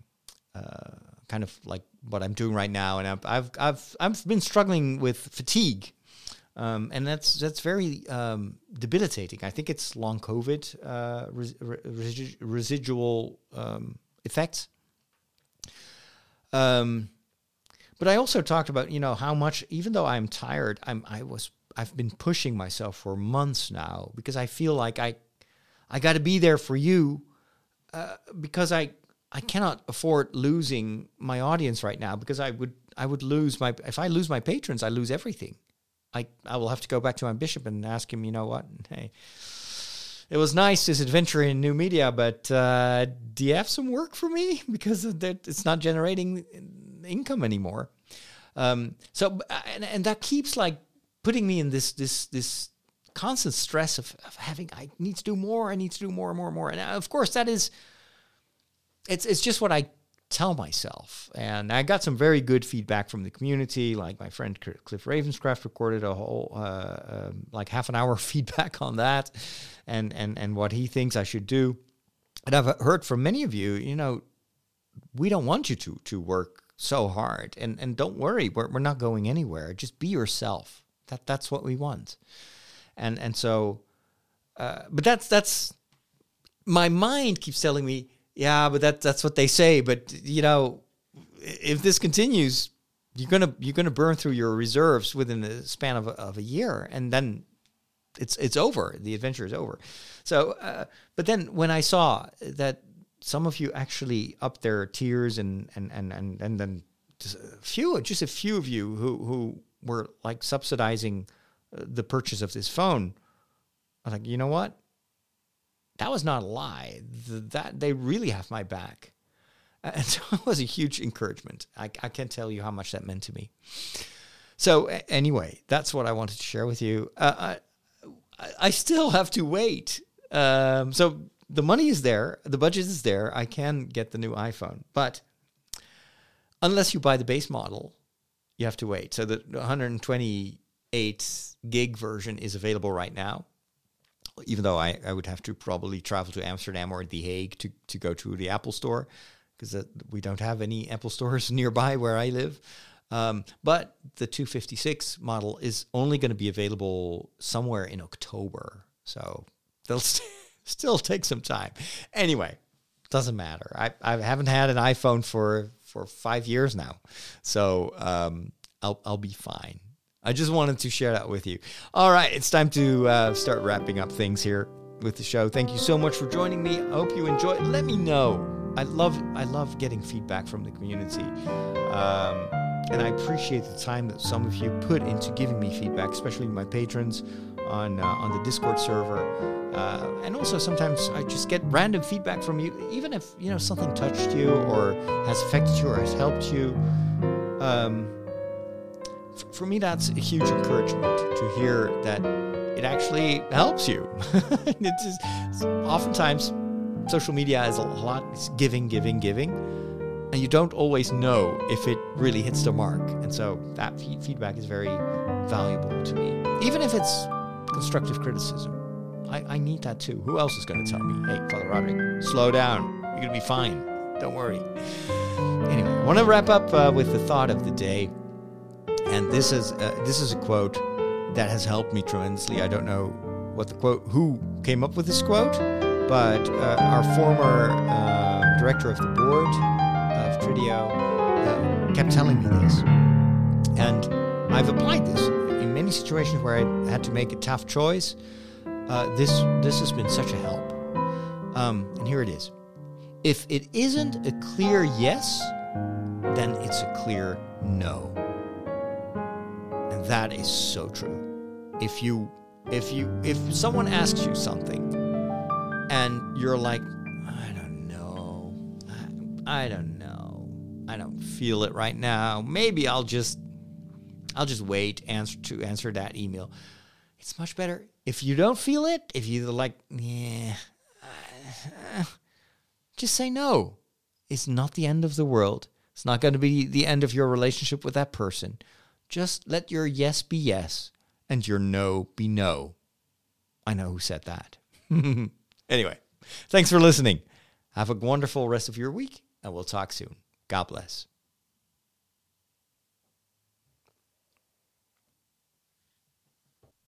uh, kind of like what I'm doing right now, and I've I've I've, I've been struggling with fatigue, um, and that's that's very um, debilitating. I think it's long COVID uh, res- res- residual um, effects. Um, but I also talked about you know how much even though I'm tired, I'm I was I've been pushing myself for months now because I feel like I I got to be there for you uh, because I I cannot afford losing my audience right now because I would I would lose my if I lose my patrons I lose everything. I I will have to go back to my bishop and ask him, you know what? Hey, it was nice this adventure in new media, but uh, do you have some work for me because it's not generating income anymore? Um, so and, and that keeps like putting me in this this this constant stress of, of having I need to do more, I need to do more and more and more. And uh, of course that is it's it's just what I tell myself. And I got some very good feedback from the community. Like my friend Cliff Ravenscraft recorded a whole uh, um, like half an hour feedback on that, and and and what he thinks I should do. And I've heard from many of you, you know, we don't want you to to work so hard, and and don't worry, we're we're not going anywhere. Just be yourself. That that's what we want, and and so, uh, but that's that's my mind keeps telling me, yeah, but that that's what they say. But you know, if this continues, you're gonna you're gonna burn through your reserves within the span of a, of a year, and then it's it's over. The adventure is over. So, uh, but then when I saw that some of you actually up their tiers and and and and and then just a few, just a few of you who who were like subsidizing uh, the purchase of this phone. I was like, you know what? That was not a lie. That they really have my back, and so it was a huge encouragement. I, I can't tell you how much that meant to me. So anyway, that's what I wanted to share with you. Uh, I, I still have to wait. Um, so the money is there, the budget is there. I can get the new iPhone, but unless you buy the base model, you have to wait. So the 128 gig version is available right now. Even though I, I would have to probably travel to Amsterdam or The Hague to, to go to the Apple store because we don't have any Apple stores nearby where I live. Um, but the 256 model is only going to be available somewhere in October. So they'll st- still take some time. Anyway, doesn't matter. I, I haven't had an iPhone for for five years now, so um, I'll I'll be fine. I just wanted to share that with you. All right, it's time to uh, start wrapping up things here with the show. Thank you so much for joining me. I hope you enjoy. Let me know. I love I love getting feedback from the community. Um, and I appreciate the time that some of you put into giving me feedback, especially my patrons on uh, on the Discord server. Uh, and also sometimes I just get random feedback from you, even if you know something touched you or has affected you or has helped you. Um, for me, that's a huge encouragement to hear that it actually helps you. it's just, oftentimes social media is a lot it's giving, giving, giving, and you don't always know if it really hits the mark. And so that f- feedback is very valuable to me, even if it's constructive criticism. I, I need that too. Who else is going to tell me, hey, Father Roderick, slow down. You're going to be fine. Don't worry. Anyway, I want to wrap up uh, with the thought of the day. And this is, uh, this is a quote that has helped me tremendously. I don't know what the quote, who came up with this quote, but uh, our former uh, director of the board of Trideo uh, kept telling me this. And I've applied this in many situations where I had to make a tough choice. Uh, this this has been such a help. Um, and here it is. If it isn't a clear yes, then it's a clear no. That is so true. If you if you if someone asks you something and you're like, I don't know, I, I don't know, I don't feel it right now. Maybe I'll just I'll just wait answer to answer that email. It's much better if you don't feel it. If you're like, yeah, uh, just say no. It's not the end of the world. It's not going to be the end of your relationship with that person. Just let your yes be yes and your no be no. I know who said that. anyway, thanks for listening. Have a wonderful rest of your week, and we'll talk soon. God bless.